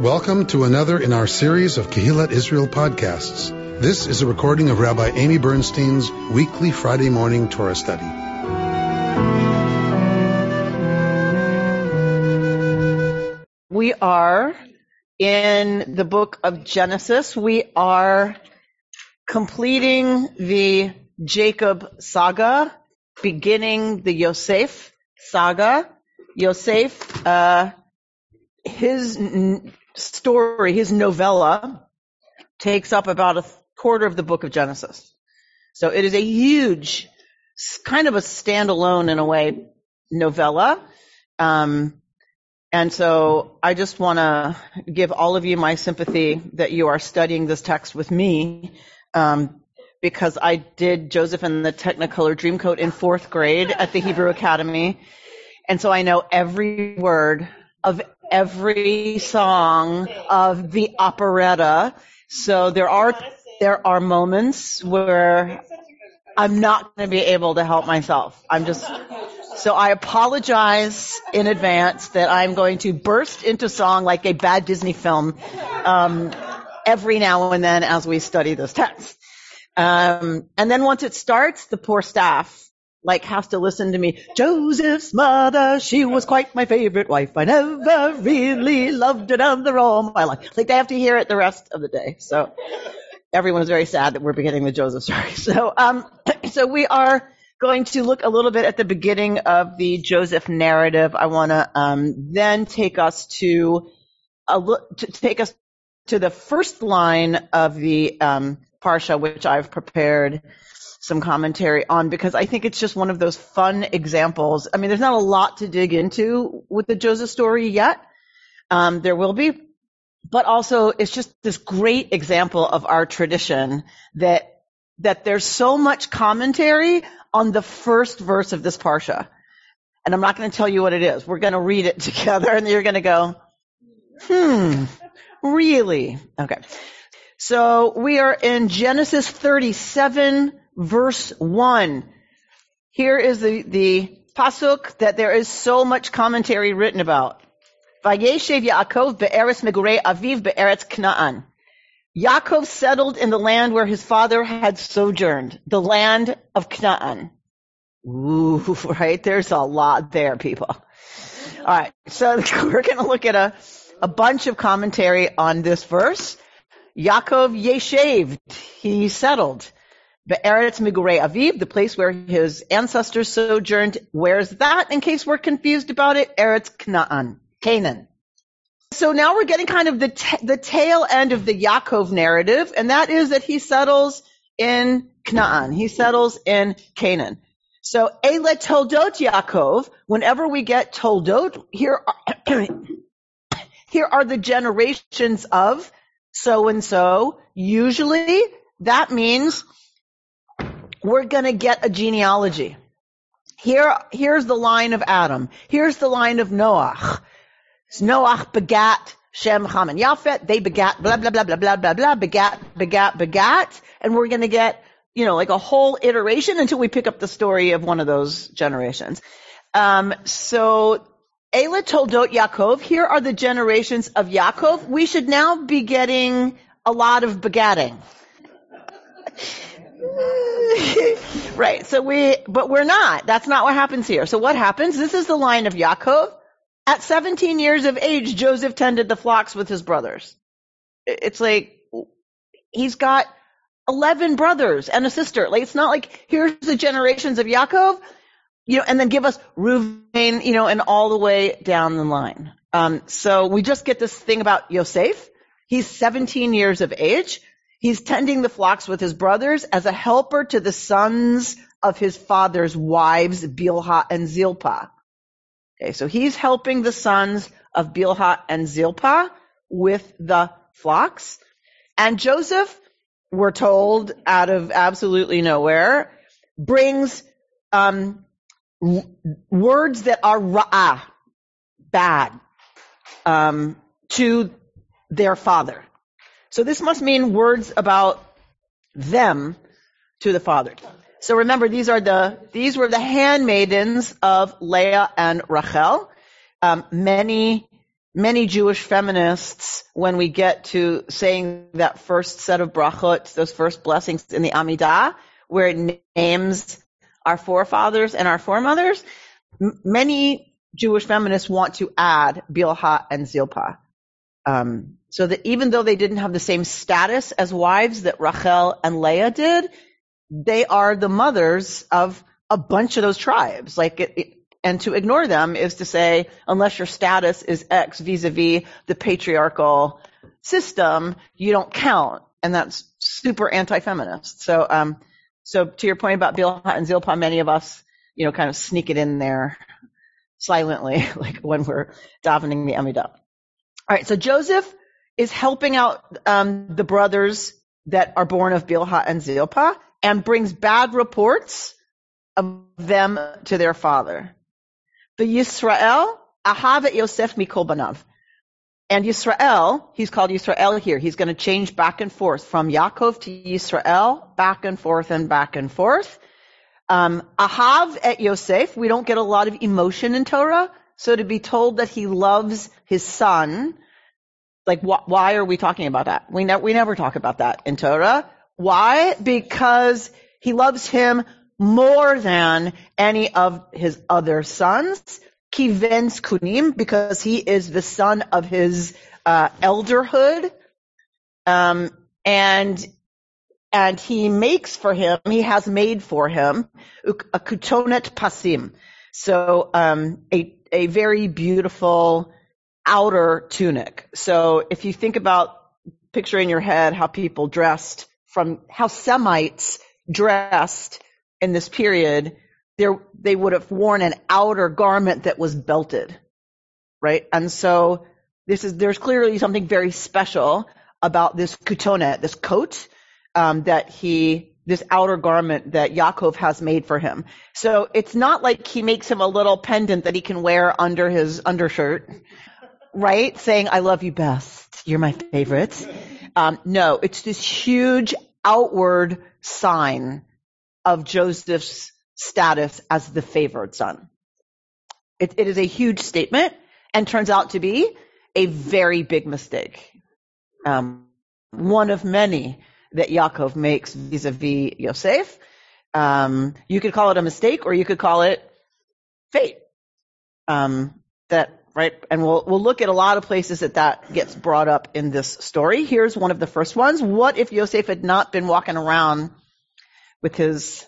Welcome to another in our series of Kehillat Israel podcasts. This is a recording of Rabbi Amy Bernstein's weekly Friday morning Torah study. We are in the book of Genesis. We are completing the Jacob saga, beginning the Yosef saga. Yosef, uh, his story, his novella, takes up about a quarter of the book of Genesis. So it is a huge, kind of a standalone in a way novella. Um, and so I just want to give all of you my sympathy that you are studying this text with me, um, because I did Joseph and the Technicolor Dreamcoat in fourth grade at the Hebrew Academy. And so I know every word of every song of the operetta. So there are, there are moments where I'm not going to be able to help myself. I'm just, so I apologize in advance that I'm going to burst into song like a bad Disney film, um, every now and then as we study this text. Um, and then once it starts, the poor staff like has to listen to me. Joseph's mother, she was quite my favorite wife. I never really loved another all my life. Like they have to hear it the rest of the day. So everyone is very sad that we're beginning the Joseph story. So, um, so we are going to look a little bit at the beginning of the Joseph narrative. I want to um, then take us to a look, to take us to the first line of the um, parsha, which I've prepared some commentary on because I think it's just one of those fun examples. I mean, there's not a lot to dig into with the Joseph story yet. Um, there will be, but also it's just this great example of our tradition that that there's so much commentary on the first verse of this parsha. And I'm not going to tell you what it is. We're going to read it together and you're going to go, hmm, really? Okay. So we are in Genesis 37 verse 1. Here is the, the pasuk that there is so much commentary written about. Vayeshev Yaakov be'eretz megurei aviv be'eretz Kna'an. Yaakov settled in the land where his father had sojourned, the land of Canaan. Ooh, right? There's a lot there, people. All right. So we're going to look at a, a bunch of commentary on this verse. Yaakov yeshaved. He settled. Be'eretz Migurei Aviv, the place where his ancestors sojourned. Where's that? In case we're confused about it, Eretz Canaan, Canaan. So now we're getting kind of the t- the tail end of the Yaakov narrative, and that is that he settles in Canaan. He settles in Canaan. So Ele Toldot Yaakov. Whenever we get Toldot, here are, here are the generations of so and so. Usually that means we're going to get a genealogy. Here, here's the line of Adam. Here's the line of Noach. Noach begat Shem, Ham, and Yafet. They begat blah, blah, blah, blah, blah, blah, blah, begat, begat, begat. And we're going to get, you know, like a whole iteration until we pick up the story of one of those generations. Um, so Ela Toldot Yaakov, here are the generations of Yaakov. We should now be getting a lot of begatting. right. So we, but we're not. That's not what happens here. So what happens? This is the line of Yaakov. At 17 years of age, Joseph tended the flocks with his brothers. It's like, he's got 11 brothers and a sister. Like, it's not like, here's the generations of Yaakov, you know, and then give us Reuven, you know, and all the way down the line. Um, so we just get this thing about Yosef. He's 17 years of age. He's tending the flocks with his brothers as a helper to the sons of his father's wives, Bilhah and Zilpah. Okay, so he's helping the sons of Bilhah and Zilpah with the flocks. And Joseph, we're told out of absolutely nowhere, brings um, words that are ra'ah, bad, um, to their father. So this must mean words about them to the father. So remember, these are the these were the handmaidens of Leah and Rachel. Um, many many Jewish feminists, when we get to saying that first set of brachot, those first blessings in the Amidah, where it names our forefathers and our foremothers, m- many Jewish feminists want to add Bilha and Zilpah. Um, so that even though they didn't have the same status as wives that Rachel and Leah did, they are the mothers of a bunch of those tribes. Like it, it, and to ignore them is to say, unless your status is X vis-a-vis the patriarchal system, you don't count. And that's super anti-feminist. So, um, so to your point about Bilhah and Zilpah, many of us, you know, kind of sneak it in there silently, like when we're davening the Amidah. All right. So Joseph is helping out, um, the brothers that are born of Bilhah and Zilpah and brings bad reports of them to their father. The Yisrael, Ahav Yosef Mikol Banav. And Yisrael, he's called Yisrael here. He's going to change back and forth from Yaakov to Yisrael, back and forth and back and forth. Um, Ahav et Yosef, we don't get a lot of emotion in Torah. So to be told that he loves his son, like wh- why are we talking about that? We, ne- we never talk about that in Torah. Why? Because he loves him more than any of his other sons. Kivens Kunim, because he is the son of his uh, elderhood, um, and and he makes for him, he has made for him a kutonet pasim, so um, a a very beautiful outer tunic. So if you think about picture in your head how people dressed from how Semites dressed in this period, they would have worn an outer garment that was belted, right? And so this is, there's clearly something very special about this kutona, this coat, um, that he, this outer garment that Yaakov has made for him. So it's not like he makes him a little pendant that he can wear under his undershirt, right? Saying, I love you best. You're my favorite. Um, no, it's this huge outward sign of Joseph's status as the favored son. It, it is a huge statement and turns out to be a very big mistake. Um, one of many that Yaakov makes vis-a-vis Yosef. Um, you could call it a mistake or you could call it fate. Um, that, right? And we'll, we'll look at a lot of places that that gets brought up in this story. Here's one of the first ones. What if Yosef had not been walking around with his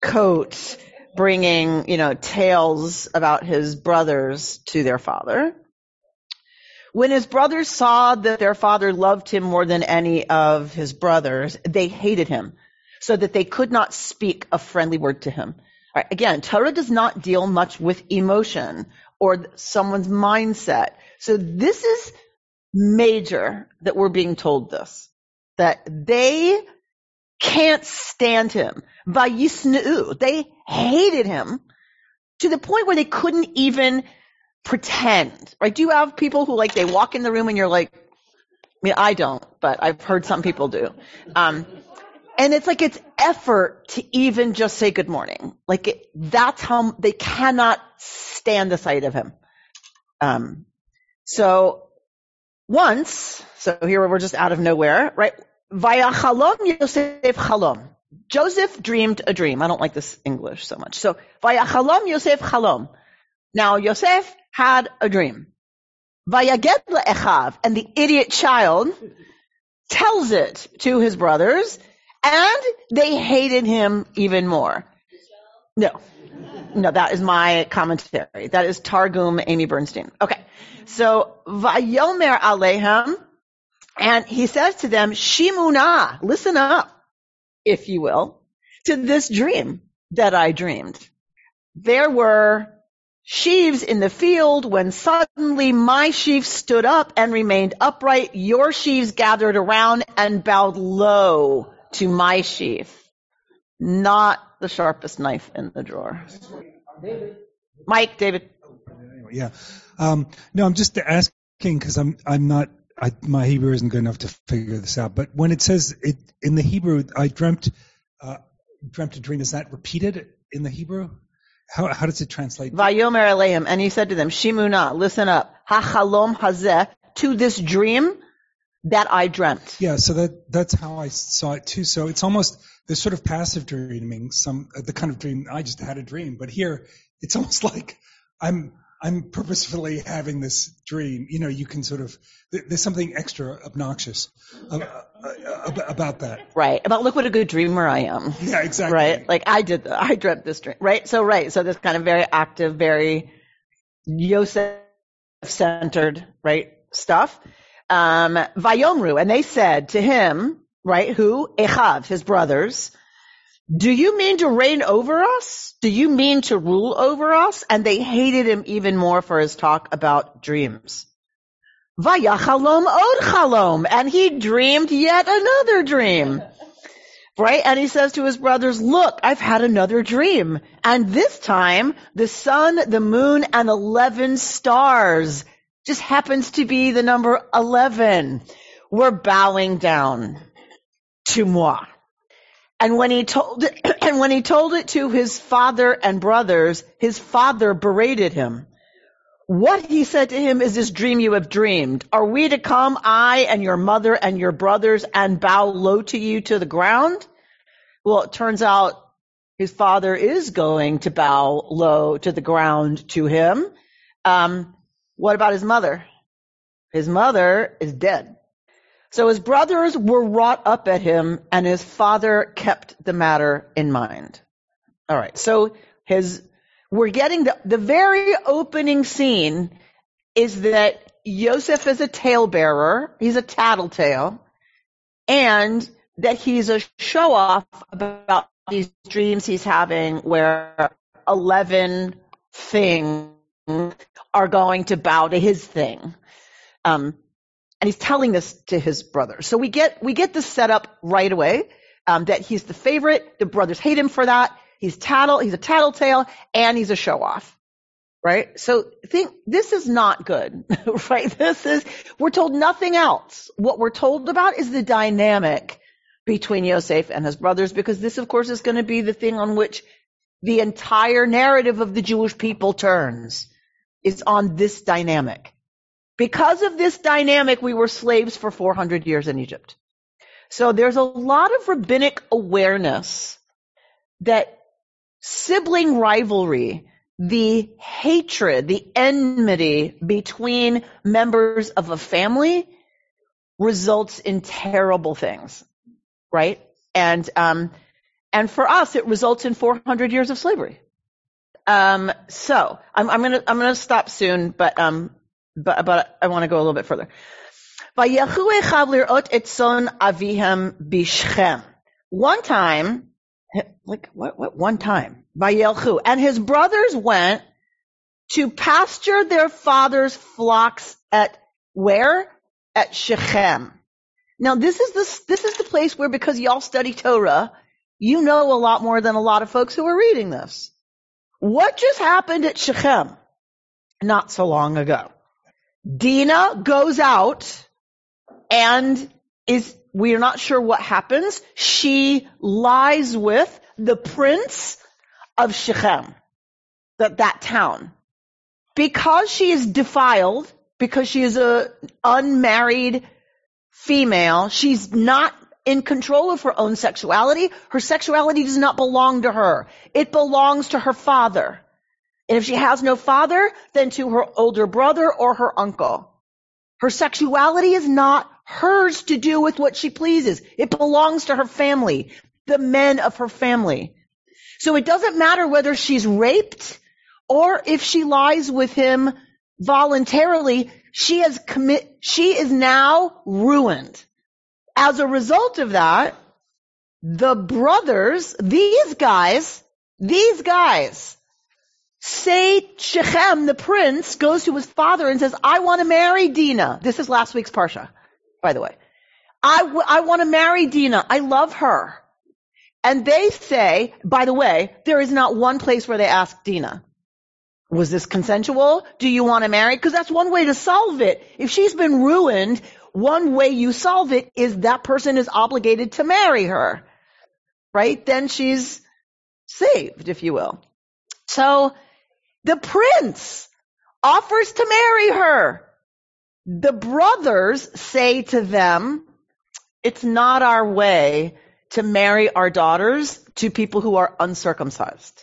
coat bringing, you know, tales about his brothers to their father. When his brothers saw that their father loved him more than any of his brothers, they hated him so that they could not speak a friendly word to him. Right, again, Torah does not deal much with emotion or someone's mindset. So this is major that we're being told this, that they can't stand him. They hated him to the point where they couldn't even pretend. Right? Do you have people who like they walk in the room and you're like, I mean, I don't, but I've heard some people do. Um, and it's like it's effort to even just say good morning. Like it, that's how they cannot stand the sight of him. Um, so once, so here we're just out of nowhere, right? Vaya chalom Yosef chalom. Joseph dreamed a dream. I don't like this English so much. So vaya chalom Yosef chalom. Now Yosef had a dream. Vayaged le'echav, and the idiot child tells it to his brothers, and they hated him even more. No. No, that is my commentary. That is Targum Amy Bernstein. Okay. So, Vayomer Alehem, and he says to them, Shimuna, listen up, if you will, to this dream that I dreamed. There were sheaves in the field when suddenly my sheaf stood up and remained upright. Your sheaves gathered around and bowed low to my sheaf. Not the sharpest knife in the drawer. Mike, David. Yeah. Um, no, I'm just asking because I'm I'm not I, my Hebrew isn't good enough to figure this out. But when it says it in the Hebrew, I dreamt uh, dreamt a dream. Is that repeated in the Hebrew? How, how does it translate? Vayomer Aleim, and he said to them, Shimuna, listen up, hachalom hazeh, to this dream that I dreamt. Yeah, so that that's how I saw it too. So it's almost this sort of passive dreaming, some uh, the kind of dream I just had a dream, but here it's almost like I'm I'm purposefully having this dream. You know, you can sort of there's something extra obnoxious uh, uh, about that. Right. About look what a good dreamer I am. Yeah, exactly. Right. Like I did. I dreamt this dream. Right. So right. So this kind of very active, very Yosef centered, right stuff. Um, Vayomru, and they said to him, right, who? Echav, his brothers, do you mean to reign over us? Do you mean to rule over us? And they hated him even more for his talk about dreams. Vayachalom od chalom. And he dreamed yet another dream. Right? And he says to his brothers, look, I've had another dream. And this time, the sun, the moon, and 11 stars just happens to be the number 11. We're bowing down to moi. And when he told it, and when he told it to his father and brothers, his father berated him. What he said to him is this dream you have dreamed. Are we to come, I and your mother and your brothers, and bow low to you to the ground? Well, it turns out his father is going to bow low to the ground to him. Um, what about his mother? His mother is dead. So his brothers were wrought up at him and his father kept the matter in mind. All right. So his, we're getting the, the very opening scene is that Yosef is a talebearer. He's a tattletale and that he's a show off about these dreams he's having where 11 things are going to bow to his thing. Um, and he's telling this to his brother. So we get we get this set up right away um, that he's the favorite. The brothers hate him for that. He's tattle. He's a tattletale, and he's a show off. Right. So think this is not good. right. This is we're told nothing else. What we're told about is the dynamic between Yosef and his brothers, because this, of course, is going to be the thing on which the entire narrative of the Jewish people turns. Is on this dynamic. Because of this dynamic, we were slaves for 400 years in Egypt. So there's a lot of rabbinic awareness that sibling rivalry, the hatred, the enmity between members of a family results in terrible things, right? And, um, and for us, it results in 400 years of slavery. Um, so I'm, I'm gonna, I'm gonna stop soon, but, um, but, but I want to go a little bit further. One time, like what, what, one time, Vayelchu, and his brothers went to pasture their father's flocks at where? At Shechem. Now this is the, this is the place where because y'all study Torah, you know a lot more than a lot of folks who are reading this. What just happened at Shechem not so long ago? Dinah goes out and is, we are not sure what happens. She lies with the prince of Shechem, that, that town. Because she is defiled, because she is a unmarried female, she's not in control of her own sexuality. Her sexuality does not belong to her. It belongs to her father. And if she has no father, then to her older brother or her uncle. Her sexuality is not hers to do with what she pleases. It belongs to her family, the men of her family. So it doesn't matter whether she's raped or if she lies with him voluntarily, she has commit, she is now ruined. As a result of that, the brothers, these guys, these guys say Shechem, the prince, goes to his father and says, I want to marry Dinah. This is last week's Parsha, by the way. I, w- I want to marry Dinah. I love her. And they say, by the way, there is not one place where they ask Dinah, was this consensual? Do you want to marry? Because that's one way to solve it. If she's been ruined, one way you solve it is that person is obligated to marry her. Right? Then she's saved, if you will. So the prince offers to marry her. The brothers say to them, it's not our way to marry our daughters to people who are uncircumcised.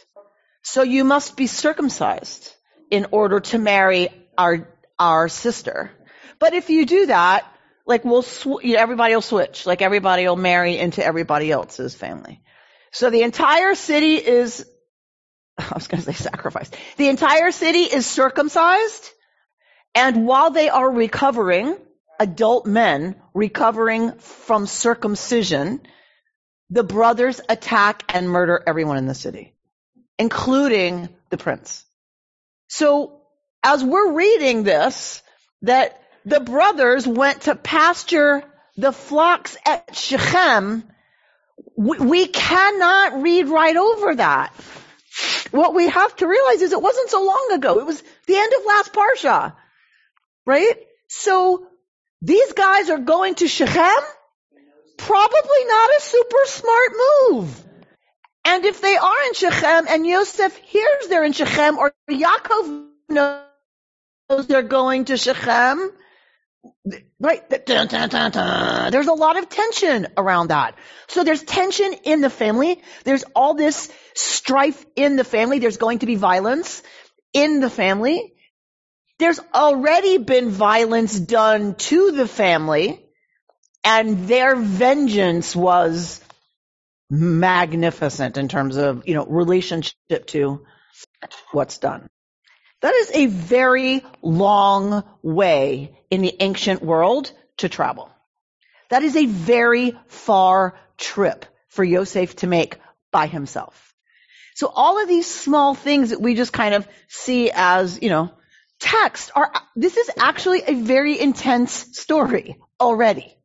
So you must be circumcised in order to marry our, our sister. But if you do that, like we'll, sw- everybody will switch. Like everybody will marry into everybody else's family. So the entire city is, I was going to say sacrificed. The entire city is circumcised. And while they are recovering, adult men recovering from circumcision, the brothers attack and murder everyone in the city, including the prince. So as we're reading this, that the brothers went to pasture the flocks at Shechem, we, cannot read right over that. What we have to realize is it wasn't so long ago. It was the end of last Parsha. Right? So these guys are going to Shechem? Probably not a super smart move. And if they are in Shechem and Yosef hears they're in Shechem or Yaakov knows they're going to Shechem, right? There's a lot of tension around that. So there's tension in the family. There's all this strife in the family. There's going to be violence in the family. There's already been violence done to the family and their vengeance was magnificent in terms of, you know, relationship to what's done. That is a very long way in the ancient world to travel. That is a very far trip for Yosef to make by himself. So all of these small things that we just kind of see as, you know, text are, this is actually a very intense story already.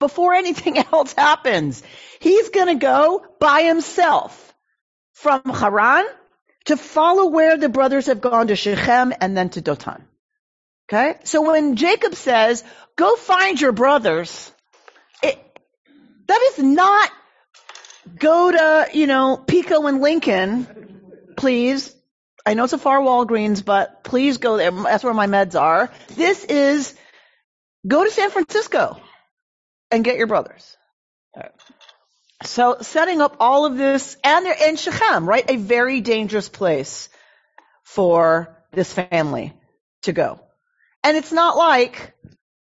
Before anything else happens, he's gonna go by himself from Haran to follow where the brothers have gone to Shechem and then to Dotan. Okay? So when Jacob says, go find your brothers, it, that is not go to, you know, Pico and Lincoln, please. I know it's a far Walgreens, but please go there. That's where my meds are. This is go to San Francisco and get your brothers. So setting up all of this, and they're in Shechem, right? A very dangerous place for this family to go. And it's not like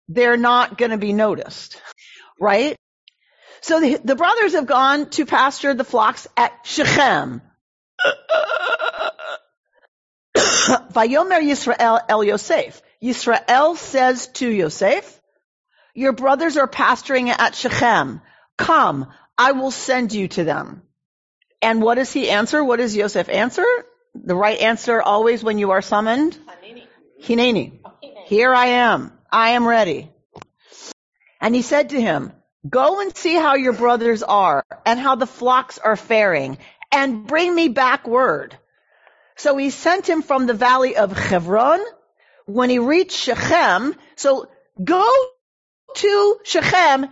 they're not going to be noticed, right? So the, the, brothers have gone to pasture the flocks at Shechem. Vayomer Yisrael El Yosef. Yisrael says to Yosef, your brothers are pasturing at Shechem. Come, I will send you to them. And what does he answer? What does Yosef answer? The right answer always when you are summoned? Hineni. Here I am. I am ready. And he said to him, go and see how your brothers are and how the flocks are faring and bring me back word. So he sent him from the valley of Hebron. When he reached Shechem, so go to Shechem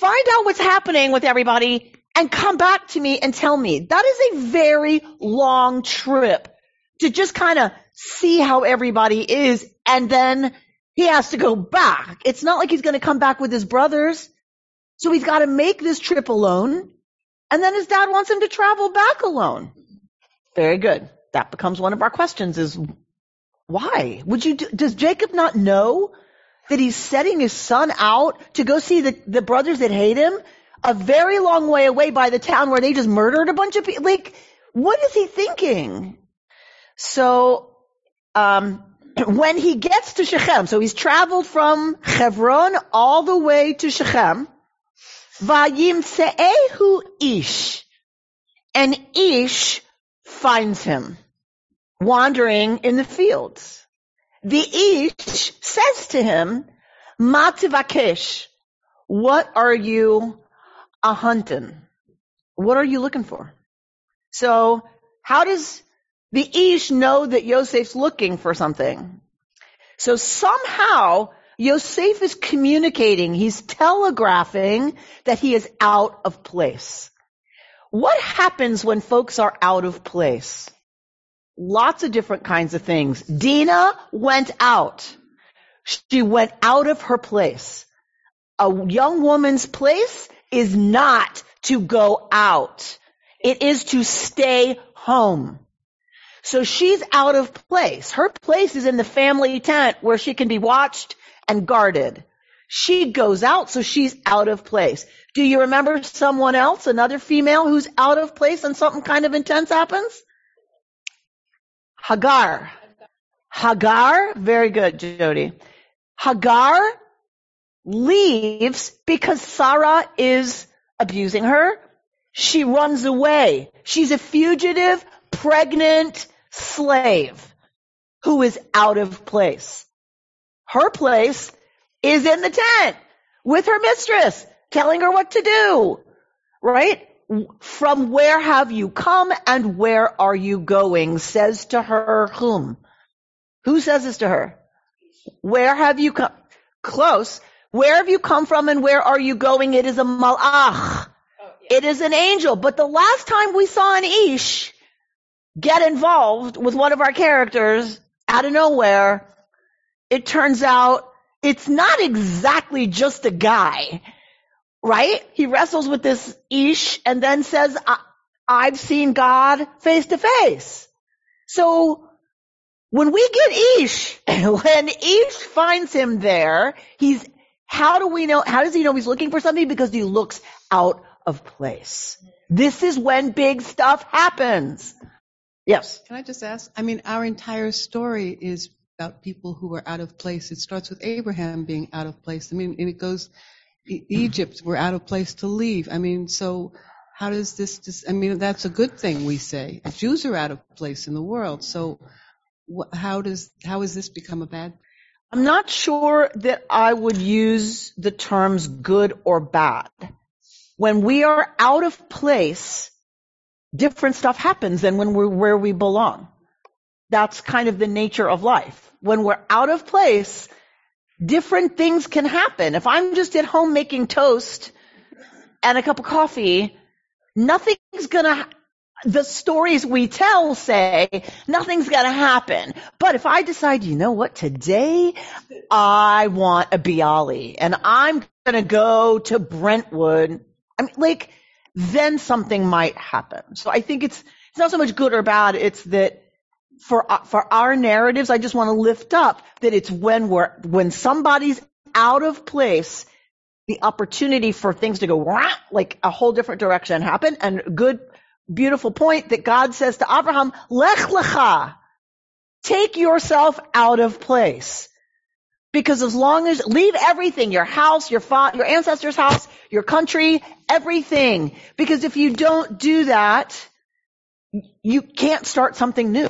find out what's happening with everybody and come back to me and tell me. That is a very long trip to just kind of see how everybody is and then he has to go back. It's not like he's going to come back with his brothers. So he's got to make this trip alone. And then his dad wants him to travel back alone. Very good. That becomes one of our questions is why? Would you do, does Jacob not know that he's setting his son out to go see the, the brothers that hate him a very long way away by the town where they just murdered a bunch of people. Like, what is he thinking? So, um, when he gets to Shechem, so he's traveled from Hebron all the way to Shechem, ish, and Ish finds him wandering in the fields. The Ish says to him, Mativakesh, what are you a hunting? What are you looking for? So how does the Ish know that Yosef's looking for something? So somehow Yosef is communicating, he's telegraphing that he is out of place. What happens when folks are out of place? Lots of different kinds of things. Dina went out. She went out of her place. A young woman's place is not to go out. It is to stay home. So she's out of place. Her place is in the family tent where she can be watched and guarded. She goes out, so she's out of place. Do you remember someone else, another female who's out of place and something kind of intense happens? Hagar. Hagar, very good, Jody. Hagar leaves because Sarah is abusing her. She runs away. She's a fugitive, pregnant slave who is out of place. Her place is in the tent with her mistress, telling her what to do. Right? From where have you come and where are you going? Says to her whom? Who says this to her? Where have you come? Close. Where have you come from and where are you going? It is a malach. Oh, it is an angel. But the last time we saw an ish get involved with one of our characters out of nowhere, it turns out it's not exactly just a guy, right? He wrestles with this ish and then says, I've seen God face to face. So when we get Ish, when Ish finds him there, he's, how do we know, how does he know he's looking for something? Because he looks out of place. This is when big stuff happens. Yes. Can I just ask? I mean, our entire story is about people who are out of place. It starts with Abraham being out of place. I mean, and it goes, Egypt, we're out of place to leave. I mean, so how does this, I mean, that's a good thing we say. Jews are out of place in the world. So how does, how has this become a bad? I'm not sure that I would use the terms good or bad. When we are out of place, different stuff happens than when we're where we belong. That's kind of the nature of life. When we're out of place, different things can happen. If I'm just at home making toast and a cup of coffee, nothing's gonna, the stories we tell say nothing's gonna happen. But if I decide, you know what, today I want a Bialy and I'm gonna go to Brentwood, I mean, like, then something might happen. So I think it's, it's not so much good or bad, it's that for, for our narratives, I just want to lift up that it's when we're, when somebody's out of place, the opportunity for things to go like a whole different direction happen. And good, beautiful point that God says to Abraham, Lech lecha, take yourself out of place. Because as long as, leave everything, your house, your fa- your ancestors' house, your country, everything. Because if you don't do that, you can't start something new.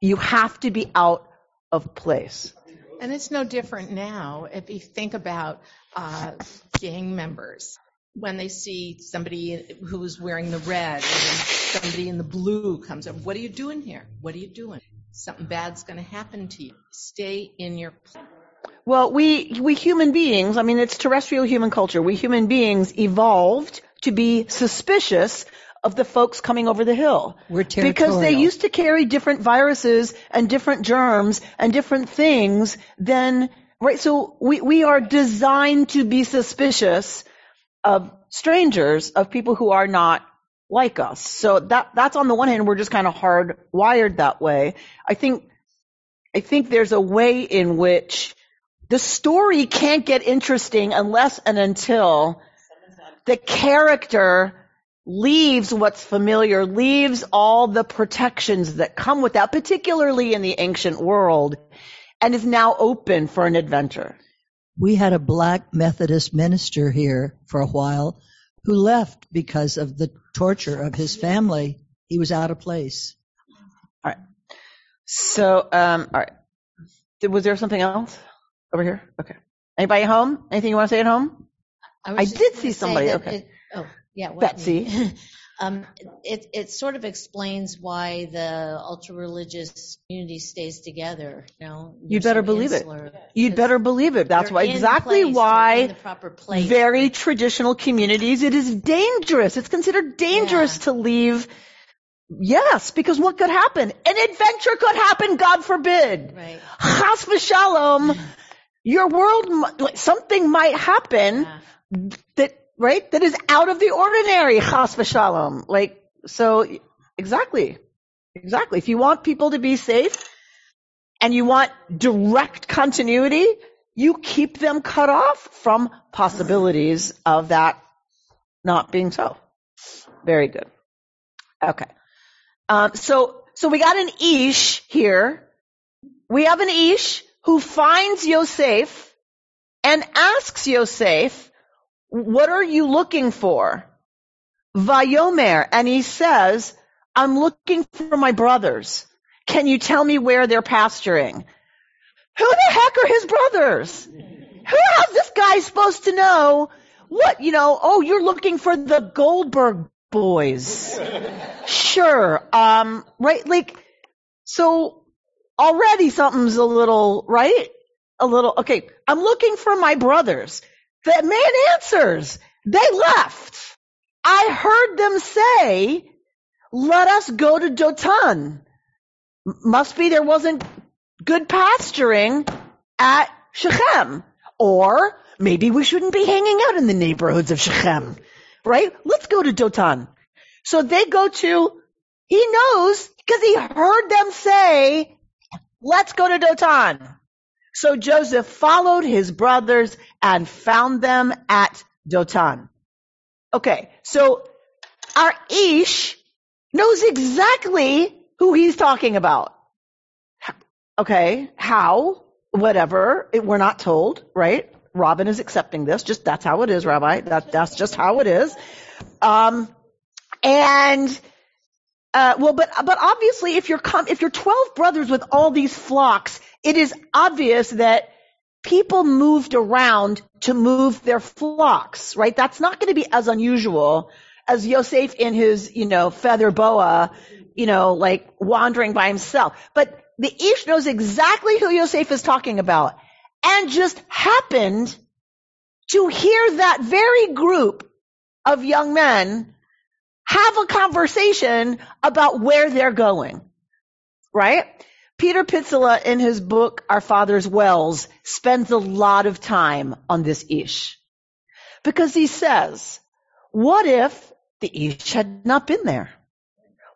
You have to be out of place. And it's no different now if you think about uh, gang members. When they see somebody who's wearing the red and somebody in the blue comes up, what are you doing here? What are you doing? Something bad's going to happen to you. Stay in your place. Well, we, we human beings, I mean, it's terrestrial human culture. We human beings evolved to be suspicious of the folks coming over the hill. We're Because they used to carry different viruses and different germs and different things than, right? So we, we are designed to be suspicious of strangers, of people who are not like us. So that, that's on the one hand, we're just kind of hardwired that way. I think, I think there's a way in which the story can't get interesting unless and until the character leaves what's familiar, leaves all the protections that come with that, particularly in the ancient world, and is now open for an adventure. We had a black Methodist minister here for a while who left because of the torture of his family. He was out of place. All right. So, um, all right. Was there something else over here? Okay. Anybody home? Anything you want to say at home? I, I did see somebody. Okay. It, oh, yeah. Betsy. um, it, it sort of explains why the ultra religious community stays together. You know, you'd better believe insular, it. You'd better believe it. That's why exactly place, why in the proper place. very traditional communities it is dangerous. It's considered dangerous Yeah. to leave Yes, because what could happen? An adventure could happen, God forbid. Right. Chas v'shalom, your world, something might happen Yeah. that, right, that is out of the ordinary, chas v'shalom. Like, so, exactly. Exactly. If you want people to be safe and you want direct continuity, you keep them cut off from possibilities of that not being so. Very good. Okay. Um, so, so we got an Ish here. We have an Ish who finds Yosef and asks Yosef, what are you looking for? Vayomer, and he says, I'm looking for my brothers. Can you tell me where they're pasturing? Who the heck are his brothers? Who how's this guy supposed to know what, you know, oh, you're looking for the Goldberg boys. Sure. Um, right, like, so already something's a little, right? A little, okay, I'm looking for my brothers. The man answers, they left. I heard them say, let us go to Dotan. Must be there wasn't good pasturing at Shechem. Or maybe we shouldn't be hanging out in the neighborhoods of Shechem. Right? Let's go to Dotan. So they go to, he knows because he heard them say, let's go to Dotan. So Joseph followed his brothers and found them at Dotan. Okay, so our Ish knows exactly who he's talking about. Okay, how, whatever, it, we're not told, right? Robin is accepting this, just that's how it is, Rabbi. That, that's just how it is. Um, and, uh, well, but, but obviously if you're com- if you're 12 brothers with all these flocks, it is obvious that people moved around to move their flocks, right? That's not going to be as unusual as Yosef in his, you know, feather boa, you know, like wandering by himself. But the Ish knows exactly who Yosef is talking about and just happened to hear that very group of young men have a conversation about where they're going. Right? Peter Pitzele in his book, Our Father's Wells, spends a lot of time on this Ish. Because he says, what if the Ish had not been there?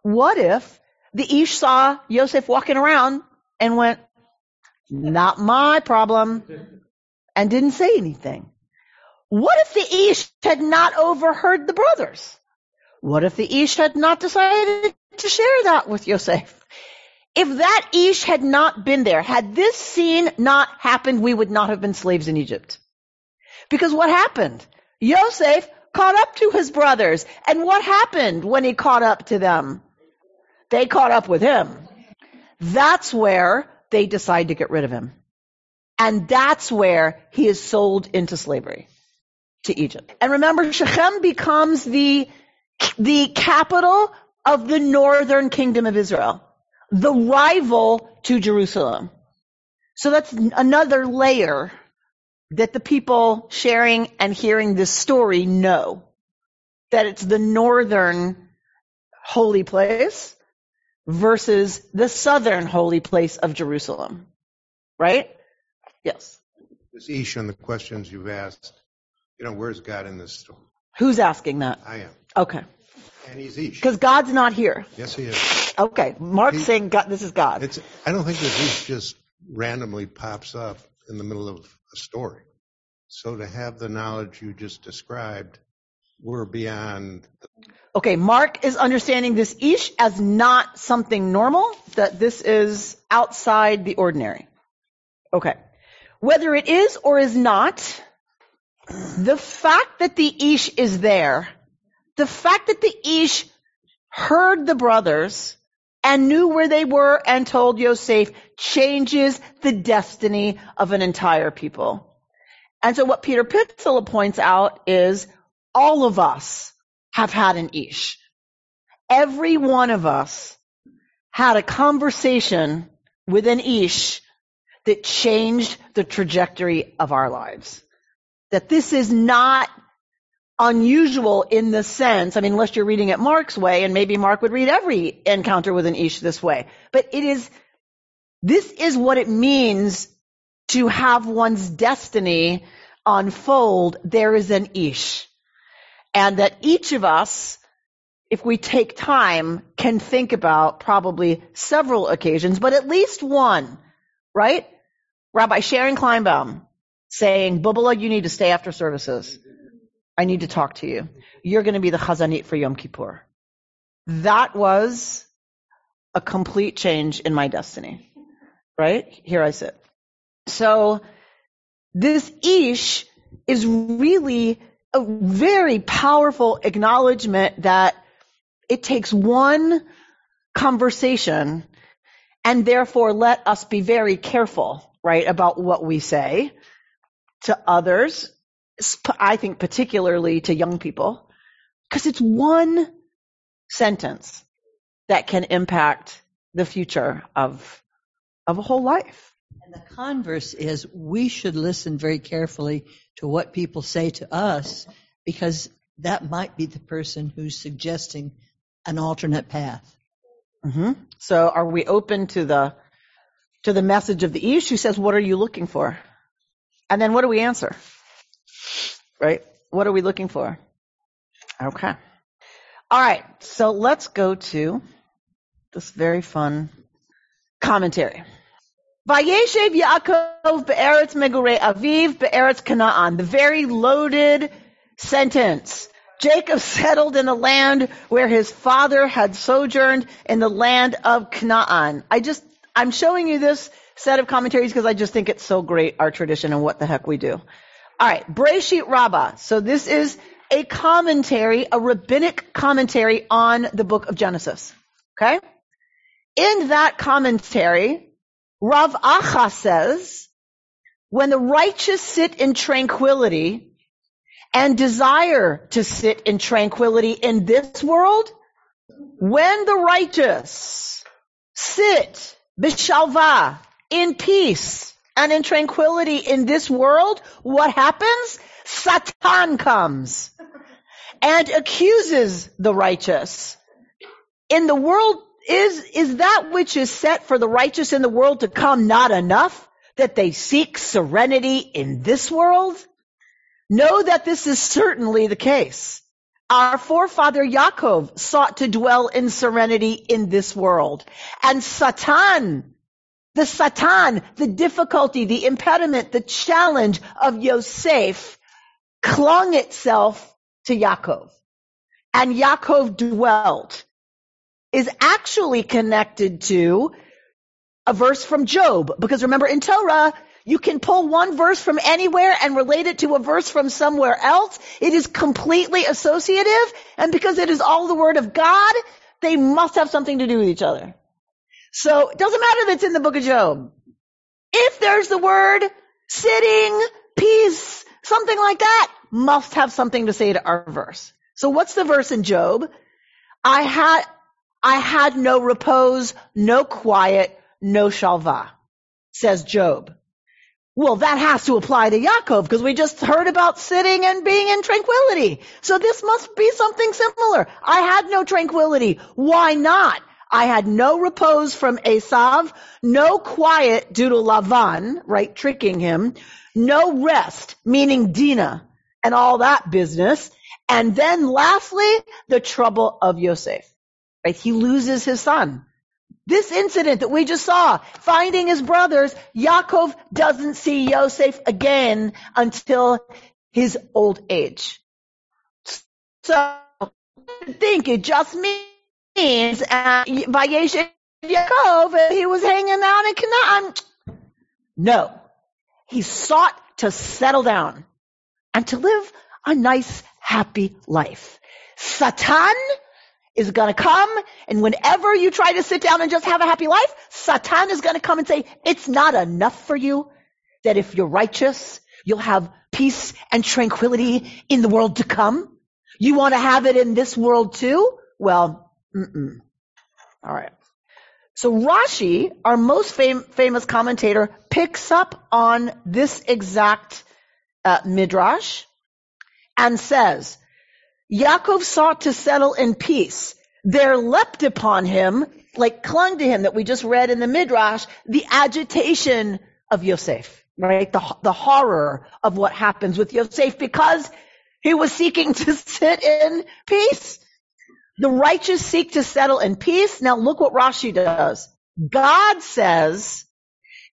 What if the Ish saw Yosef walking around and went, not my problem, and didn't say anything? What if the Ish had not overheard the brothers? What if the Ish had not decided to share that with Yosef? If that Ish had not been there, had this scene not happened, we would not have been slaves in Egypt. Because what happened? Yosef caught up to his brothers. And what happened when he caught up to them? They caught up with him. That's where they decide to get rid of him. And that's where he is sold into slavery to Egypt. And remember, Shechem becomes the, the capital of the northern kingdom of Israel, the rival to Jerusalem. So that's another layer that the people sharing and hearing this story know that it's the northern holy place versus the southern holy place of Jerusalem. Right? Yes. This Ish the questions you've asked, you know, where's God in this story? Who's asking that? I am. Okay. And he's Ish. Because God's not here. Yes, he is. Okay. Mark's He- saying God, this is God. It's, I don't think that Ish just randomly pops up in the middle of a story. So to have the knowledge you just described, we're beyond, Okay, Mark is understanding this ish as not something normal, that this is outside the ordinary. Okay. Whether it is or is not, the fact that the ish is there, the fact that the ish heard the brothers and knew where they were and told Yosef changes the destiny of an entire people. And so what Peter Pitzele points out is all of us have had an ish. Every one of us had a conversation with an ish that changed the trajectory of our lives. That this is not unusual in the sense, I mean, unless you're reading it Mark's way, and maybe Mark would read every encounter with an ish this way, but it is, this is what it means to have one's destiny unfold. There is an ish. And that each of us, if we take time, can think about probably several occasions, but at least one, right? Rabbi Sharon Kleinbaum saying, Bubala, you need to stay after services. I need to talk to you. You're going to be the chazanit for Yom Kippur. That was a complete change in my destiny. Right? Here I sit. So this ish is really a very powerful acknowledgement that it takes one conversation and therefore let us be very careful, right, about what we say to others, I think particularly to young people, because it's one sentence that can impact the future of, of a whole life. And the converse is we should listen very carefully to what people say to us because that might be the person who's suggesting an alternate path. Mm-hmm. So are we open to the to the message of the Ish? who says, What are you looking for? And then what do we answer? Right? What are we looking for? Okay. All right. So let's go to this very fun commentary. Vayeshev Yaakov be'eretz megure aviv be'eretz Canaan. The very loaded sentence. Jacob settled in the land where his father had sojourned in the land of Canaan. I just, I'm showing you this set of commentaries because I just think it's so great, our tradition and what the heck we do. Alright, Breshit Rabbah. So this is a commentary, a rabbinic commentary on the book of Genesis. Okay? In that commentary, Rav Acha says, when the righteous sit in tranquility and desire to sit in tranquility in this world, when the righteous sit bishalva in peace and in tranquility in this world, what happens? Satan comes and accuses the righteous. In the world is, is that which is set for the righteous in the world to come not enough that they seek serenity in this world? Know that this is certainly the case. Our forefather Yaakov sought to dwell in serenity in this world. And Satan, the Satan, the difficulty, the impediment, the challenge of Yosef clung itself to Yaakov. And Yaakov dwelt is actually connected to a verse from Job. Because remember in Torah, you can pull one verse from anywhere and relate it to a verse from somewhere else. It is completely associative. And because it is all the word of God, they must have something to do with each other. So it doesn't matter that it's in the book of Job. If there's the word sitting, peace, something like that, must have something to say to our verse. So what's the verse in Job? I had, I had no repose, no quiet, no shalva, says Job. Well, that has to apply to Yaakov because we just heard about sitting and being in tranquility. So this must be something similar. I had no tranquility. Why not? I had no repose from Esav, no quiet due to Lavan, right, tricking him, no rest, meaning Dinah and all that business. And then lastly, the trouble of Yosef. Right? He loses his son. This incident that we just saw, finding his brothers, Yaakov doesn't see Yosef again until his old age. So, think it just means, uh, Vayeshev Yaakov, he was hanging out in Canaan. No. He sought to settle down and to live a nice, happy life. Satan is going to come and whenever you try to sit down and just have a happy life, Satan is going to come and say, it's not enough for you that if you're righteous, you'll have peace and tranquility in the world to come. You want to have it in this world too? Well, mm-mm. all right. So Rashi, our most fam- famous commentator, picks up on this exact uh, midrash and says Yaakov sought to settle in peace. There leapt upon him, like clung to him that we just read in the Midrash, the agitation of Yosef, right? The, the horror of what happens with Yosef because he was seeking to sit in peace. The righteous seek to settle in peace. Now look what Rashi does. God says,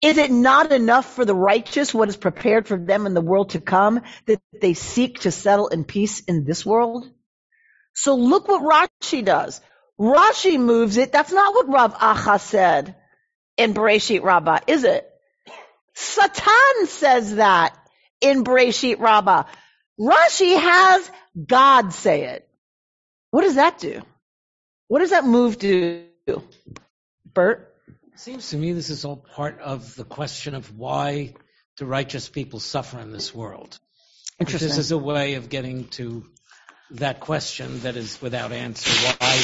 is it not enough for the righteous what is prepared for them in the world to come that they seek to settle in peace in this world? So look what Rashi does. Rashi moves it. That's not what Rav Acha said in Bereshit Rabbah, is it? Satan says that in Bereshit Rabbah. Rashi has God say it. What does that do? What does that move do? Bert? Seems to me this is all part of the question of why do righteous people suffer in this world. Interesting. This is a way of getting to that question that is without answer. Why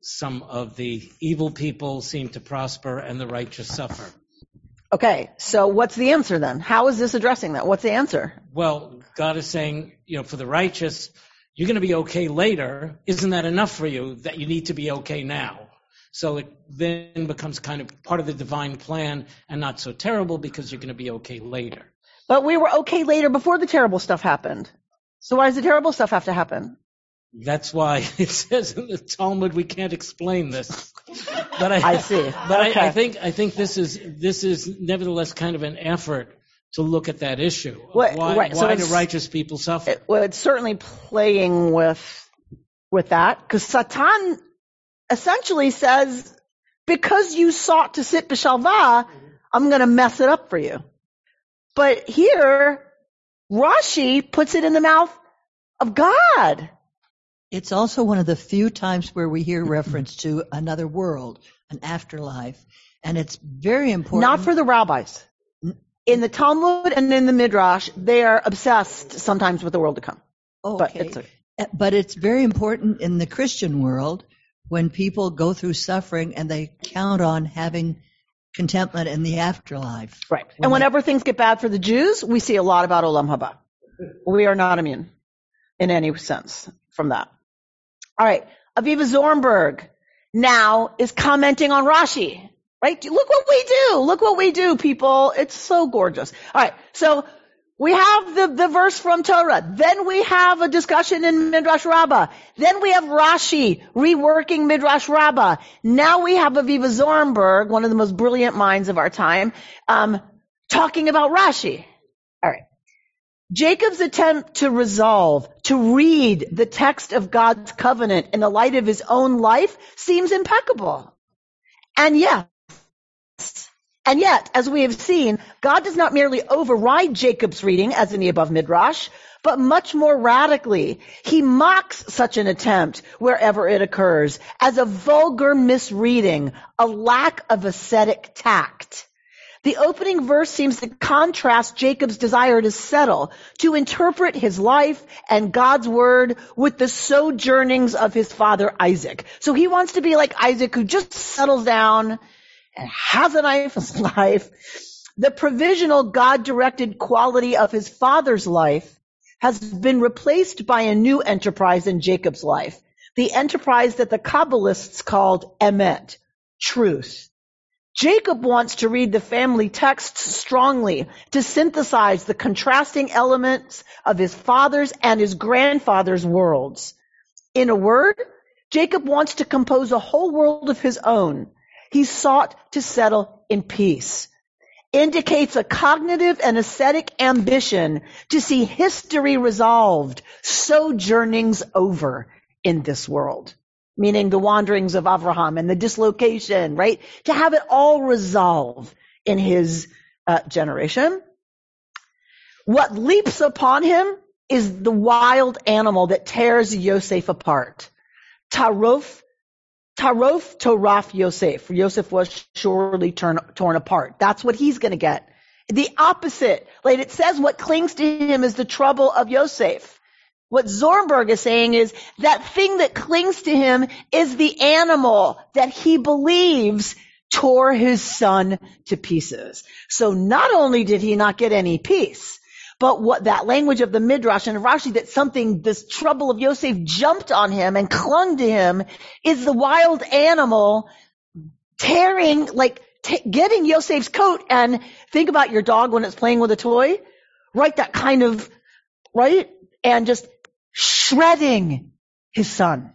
some of the evil people seem to prosper and the righteous suffer. Okay, so what's the answer then? How is this addressing that? What's the answer? Well, God is saying, you know, for the righteous, you're going to be okay later. Isn't that enough for you that you need to be okay now? So it then becomes kind of part of the divine plan and not so terrible because you're going to be okay later. But we were okay later before the terrible stuff happened. So why does the terrible stuff have to happen? That's why it says in the Talmud we can't explain this. But I, I see. But Okay. I, I think I think this is this is nevertheless kind of an effort to look at that issue. of What- why right, so do righteous people suffer? It, well, it's certainly playing with with that because Satan essentially says, because you sought to sit b'shalva, I'm going to mess it up for you. But here, Rashi puts it in the mouth of God. It's also one of the few times where we hear reference to another world, an afterlife, and it's very important. Not for the rabbis. In the Talmud and in the Midrash, they are obsessed sometimes with the world to come. But okay. it's a- Uh, But it's very important in the Christian world when people go through suffering and they count on having contentment in the afterlife. Right. When And they- whenever things get bad for the Jews, we see a lot about Olam Haba. We are not immune in any sense from that. All right. Aviva Zornberg now is commenting on Rashi. Right? Look what we do. Look what we do, people. It's so gorgeous. All right. So we have the, the verse from Torah. Then we have a discussion in Midrash Rabbah. Then we have Rashi reworking Midrash Rabbah. Now we have Aviva Zornberg, one of the most brilliant minds of our time, um, talking about Rashi. All right. Jacob's attempt to resolve, to read the text of God's covenant in the light of his own life seems impeccable. And yes, and yet, as we have seen, God does not merely override Jacob's reading, as in the above midrash, but much more radically. He mocks such an attempt wherever it occurs as a vulgar misreading, a lack of ascetic tact. The opening verse seems to contrast Jacob's desire to settle, to interpret his life and God's word with the sojournings of his father Isaac. So he wants to be like Isaac who just settles down and has a nice life. The provisional God-directed quality of his father's life has been replaced by a new enterprise in Jacob's life. The enterprise that the Kabbalists called emet, truth. Jacob wants to read the family texts strongly to synthesize the contrasting elements of his father's and his grandfather's worlds. In a word, Jacob wants to compose a whole world of his own. He sought to settle in peace. Indicates a cognitive and ascetic ambition to see history resolved, sojournings over in this world meaning the wanderings of Avraham and the dislocation, right? To have it all resolve in his uh, generation. What leaps upon him is the wild animal that tears Yosef apart. Tarof, Tarof Toraf Yosef. Yosef was surely turn, torn apart. That's what he's going to get. The opposite. Like it says what clings to him is the trouble of Yosef. What Zornberg is saying is that thing that clings to him is the animal that he believes tore his son to pieces. So not only did he not get any peace, But what that language of the Midrash and Rashi that something, this trouble of Yosef jumped on him and clung to him is the wild animal tearing, like t- getting Yosef's coat and think about your dog when it's playing with a toy, right? That kind of, right? And just shredding his son.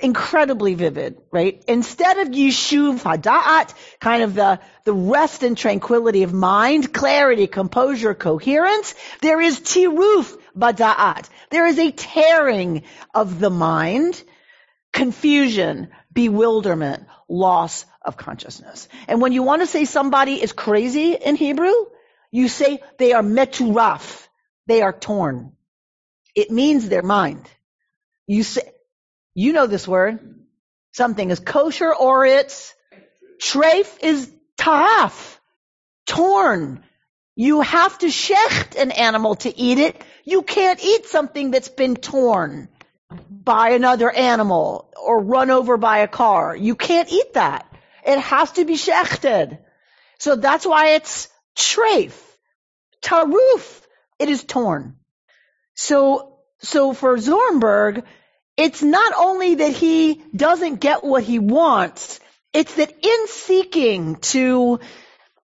Incredibly vivid, right? Instead of Yishuv Hada'at, kind of the, the rest and tranquility of mind, clarity, composure, coherence, there is Tiruf Bada'at. There is a tearing of the mind, confusion, bewilderment, loss of consciousness. And when you want to say somebody is crazy in Hebrew, you say they are meturaf. They are torn. It means their mind. You say, you know this word. Something is kosher or it's treif is taraf. Torn. You have to shecht an animal to eat it. You can't eat something that's been torn by another animal or run over by a car. You can't eat that. It has to be shechted. So that's why it's treif. Taruf. It is torn. So, so for Zornberg, it's not only that he doesn't get what he wants, it's that in seeking to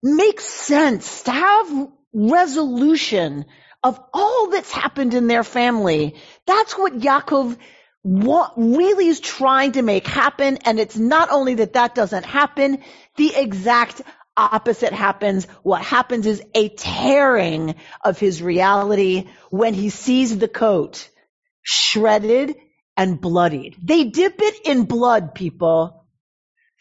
make sense, to have resolution of all that's happened in their family, that's what Yaakov what really is trying to make happen. And it's not only that that doesn't happen, the exact opposite happens. What happens is a tearing of his reality when he sees the coat shredded and bloodied. They dip it in blood, people.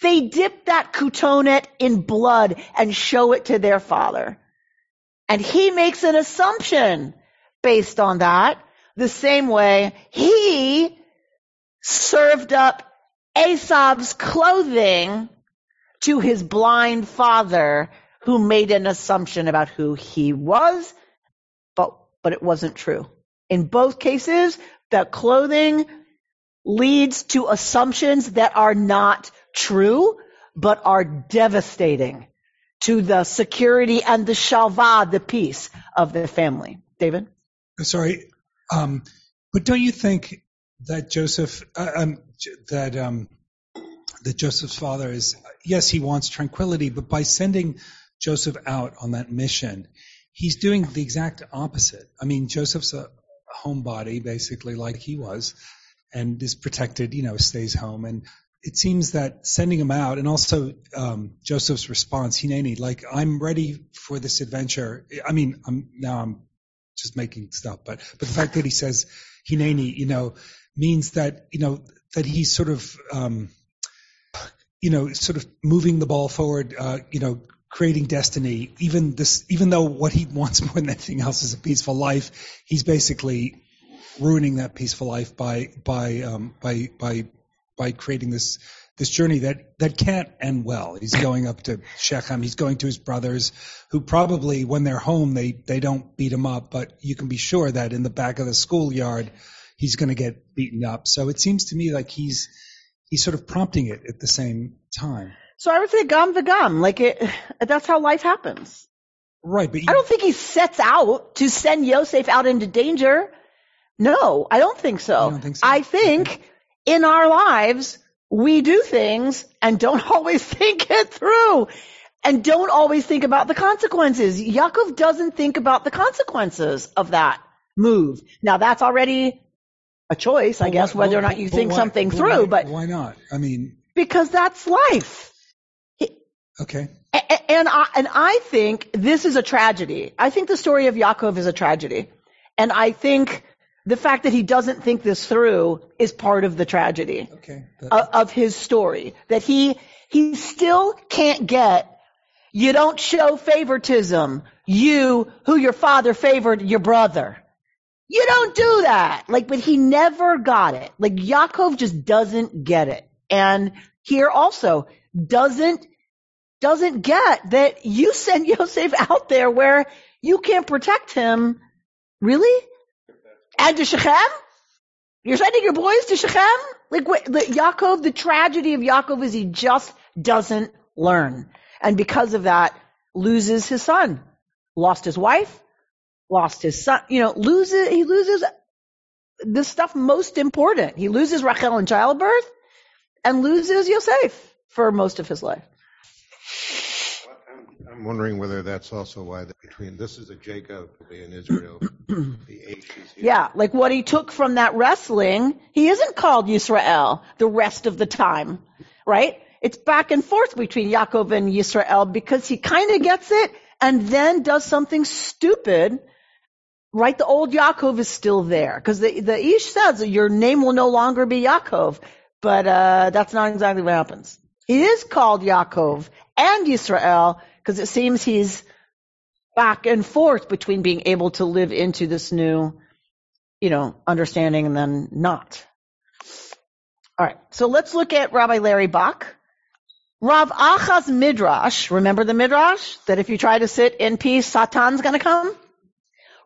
They dip that kutonet in blood and show it to their father. And he makes an assumption based on that, the same way he served up Esau's clothing to his blind father who made an assumption about who he was, but, but it wasn't true. In both cases, the clothing leads to assumptions that are not true, but are devastating to the security and the shalva, the peace of the family. David? Sorry, um, but don't you think that Joseph, uh, um, that um, that Joseph's father is, yes, he wants tranquility, but by sending Joseph out on that mission, he's doing the exact opposite. I mean, Joseph's a homebody, basically, like he was, and is protected, you know, stays home. And it seems that sending him out, and also um, Joseph's response, Hineni, like, I'm ready for this adventure. I mean, I'm, now I'm just making stuff, but, but the fact that he says Hineni, you know, means that, you know, that he's sort of, um, you know, sort of moving the ball forward, uh, you know, creating destiny. Even this, even though what he wants more than anything else is a peaceful life, he's basically ruining that peaceful life by by um, by by by creating this this journey that that can't end well. He's going up to Shechem. He's going to his brothers, who probably when they're home they they don't beat him up, but you can be sure that in the back of the schoolyard he's going to get beaten up. So it seems to me like he's he's sort of prompting it at the same time. So I would say gam gum, like it, that's how life happens. Right, but you, I don't think he sets out to send Yosef out into danger. No, I don't think so. Don't think so? I think in our lives, we do things and don't always think it through and don't always think about the consequences. Yaakov doesn't think about the consequences of that move. Now that's already a choice, I Well, guess, whether or not you think why- something through, why- but why not? I mean, because that's life. okay, And I, and I think this is a tragedy. I think the story of Yaakov is a tragedy. And I think the fact that he doesn't think this through is part of the tragedy okay. Of, of his story. That he, he still can't get, you don't show favoritism. You, who your father favored, your brother. You don't do that. Like, but he never got it. Like, Yaakov just doesn't get it. And here also doesn't, doesn't get that you send Yosef out there where you can't protect him. Really? And to Shechem? You're sending your boys to Shechem? Like, wait, the, Yaakov, the tragedy of Yaakov is he just doesn't learn. And because of that, loses his son. Lost his wife, lost his son, you know, loses, he loses the stuff most important. He loses Rachel in childbirth and loses Yosef for most of his life. I'm wondering whether that's also why the, between this is a Jacob in Israel, the H is. Yeah, like what he took from that wrestling, he isn't called Yisrael the rest of the time, right? It's back and forth between Yaakov and Yisrael because he kind of gets it and then does something stupid. Right? The old Yaakov is still there because the, the Ish says your name will no longer be Yaakov, but, uh, that's not exactly what happens. He is called Yaakov and Yisrael because it seems he's back and forth between being able to live into this new, you know, understanding and then not. All right. So let's look at Rabbi Larry Bach. Rav Acha's Midrash, remember the Midrash? That if you try to sit in peace, Satan's gonna come?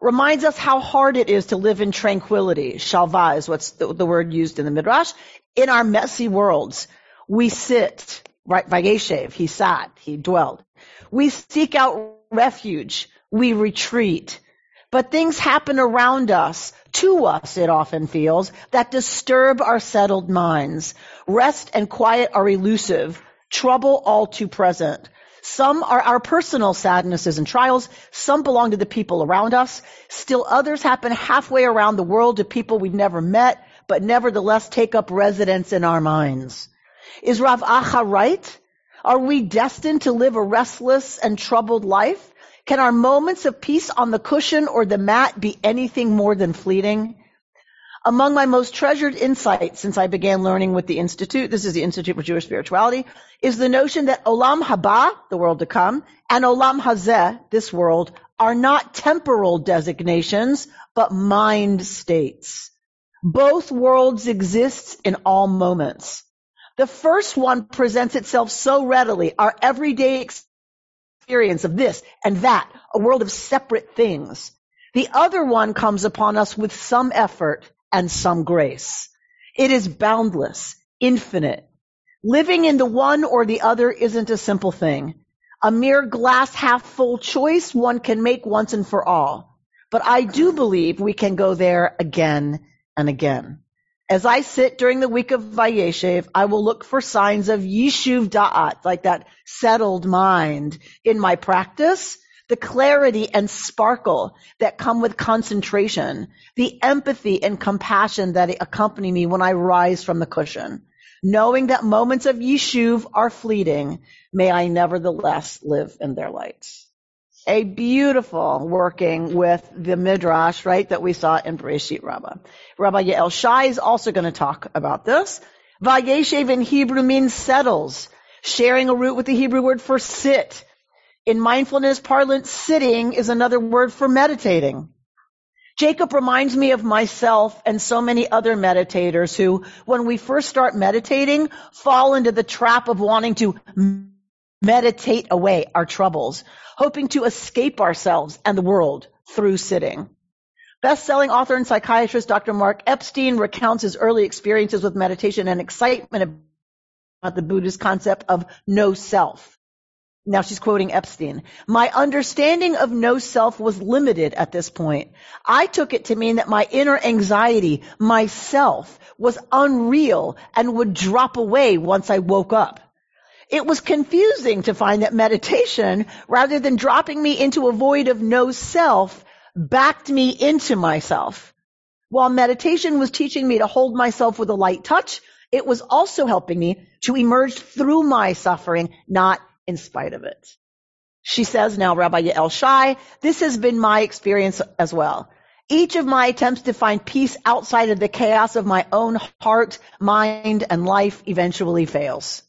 Reminds us how hard it is to live in tranquility. Shalva is what's the, the word used in the Midrash. In our messy worlds, we sit, right? Vayeshev, he sat, he dwelled. We seek out refuge. We retreat. But things happen around us, to us it often feels, that disturb our settled minds. Rest and quiet are elusive, trouble all too present. Some are our personal sadnesses and trials. Some belong to the people around us. Still others happen halfway around the world to people we've never met, but nevertheless take up residence in our minds. Is Rav Acha right? Are we destined to live a restless and troubled life? Can our moments of peace on the cushion or the mat be anything more than fleeting? Among my most treasured insights since I began learning with the Institute, this is the Institute for Jewish Spirituality, is the notion that Olam Haba, the world to come, and Olam Hazeh, this world, are not temporal designations, but mind states. Both worlds exist in all moments. The first one presents itself so readily, our everyday experience of this and that, a world of separate things. The other one comes upon us with some effort and some grace. It is boundless, infinite. Living in the one or the other isn't a simple thing. A mere glass half full choice one can make once and for all. But I do believe we can go there again and again. As I sit during the week of Vayeshev, I will look for signs of Yishuv Da'at, like that settled mind in my practice the clarity and sparkle that come with concentration, the empathy and compassion that accompany me when I rise from the cushion. Knowing that moments of Yishuv are fleeting, may I nevertheless live in their light. A beautiful working with the Midrash, right, that we saw in Bereshit Rabbah. Rabbi Yael Shy is also going to talk about this. Vayeshev in Hebrew means settles, sharing a root with the Hebrew word for sit, in mindfulness parlance, sitting is another word for meditating. Jacob reminds me of myself and so many other meditators who, when we first start meditating, fall into the trap of wanting to meditate away our troubles, hoping to escape ourselves and the world through sitting. Best-selling author and psychiatrist Dr. Mark Epstein recounts his early experiences with meditation and excitement about the Buddhist concept of no self. Now she's quoting Epstein. My understanding of no self was limited at this point. I took it to mean that my inner anxiety, myself, was unreal and would drop away once I woke up. It was confusing to find that meditation, rather than dropping me into a void of no self, backed me into myself. While meditation was teaching me to hold myself with a light touch, it was also helping me to emerge through my suffering, not in spite of it. She says now, Rabbi Yael Shy, this has been my experience as well. Each of my attempts to find peace outside of the chaos of my own heart, mind, and life eventually fails.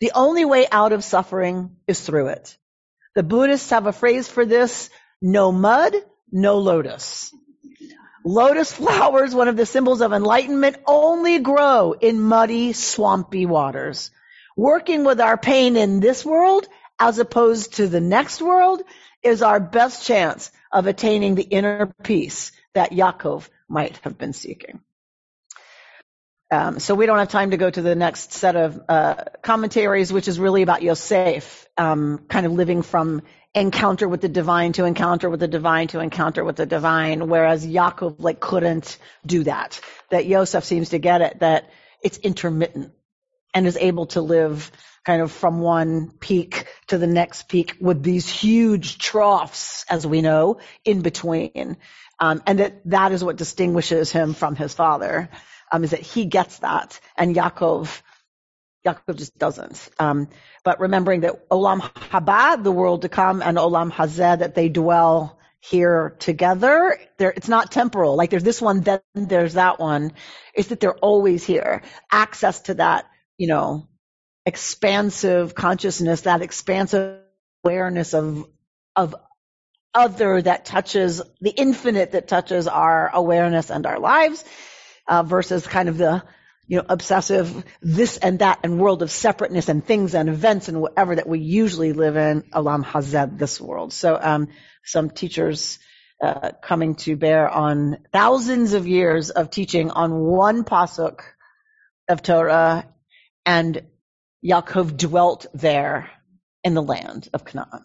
The only way out of suffering is through it. The Buddhists have a phrase for this, no mud, no lotus. Lotus flowers, one of the symbols of enlightenment, only grow in muddy, swampy waters working with our pain in this world as opposed to the next world is our best chance of attaining the inner peace that Yaakov might have been seeking. Um, so we don't have time to go to the next set of uh, commentaries, which is really about Yosef, um, kind of living from encounter with the divine to encounter with the divine to encounter with the divine, whereas Yaakov like couldn't do that. That Yosef seems to get it, that it's intermittent and is able to live kind of from one peak to the next peak with these huge troughs, as we know, in between. Um, and that that is what distinguishes him from his father, um, is that he gets that, and Yaakov, Yaakov just doesn't. Um, but remembering that Olam Haba, the world to come, and Olam Hazeh, that they dwell here together. There, it's not temporal. Like there's this one, then there's that one. It's that they're always here. Access to that, you know, expansive consciousness, that expansive awareness of, of other that touches the infinite that touches our awareness and our lives, uh, versus kind of the, you know, obsessive this and that and world of separateness and things and events and whatever that we usually live in, Olam Hazeh, this world. So, um, some teachers, uh, coming to bear on thousands of years of teaching on one pasuk of Torah and Yaakov dwelt there in the land of Canaan.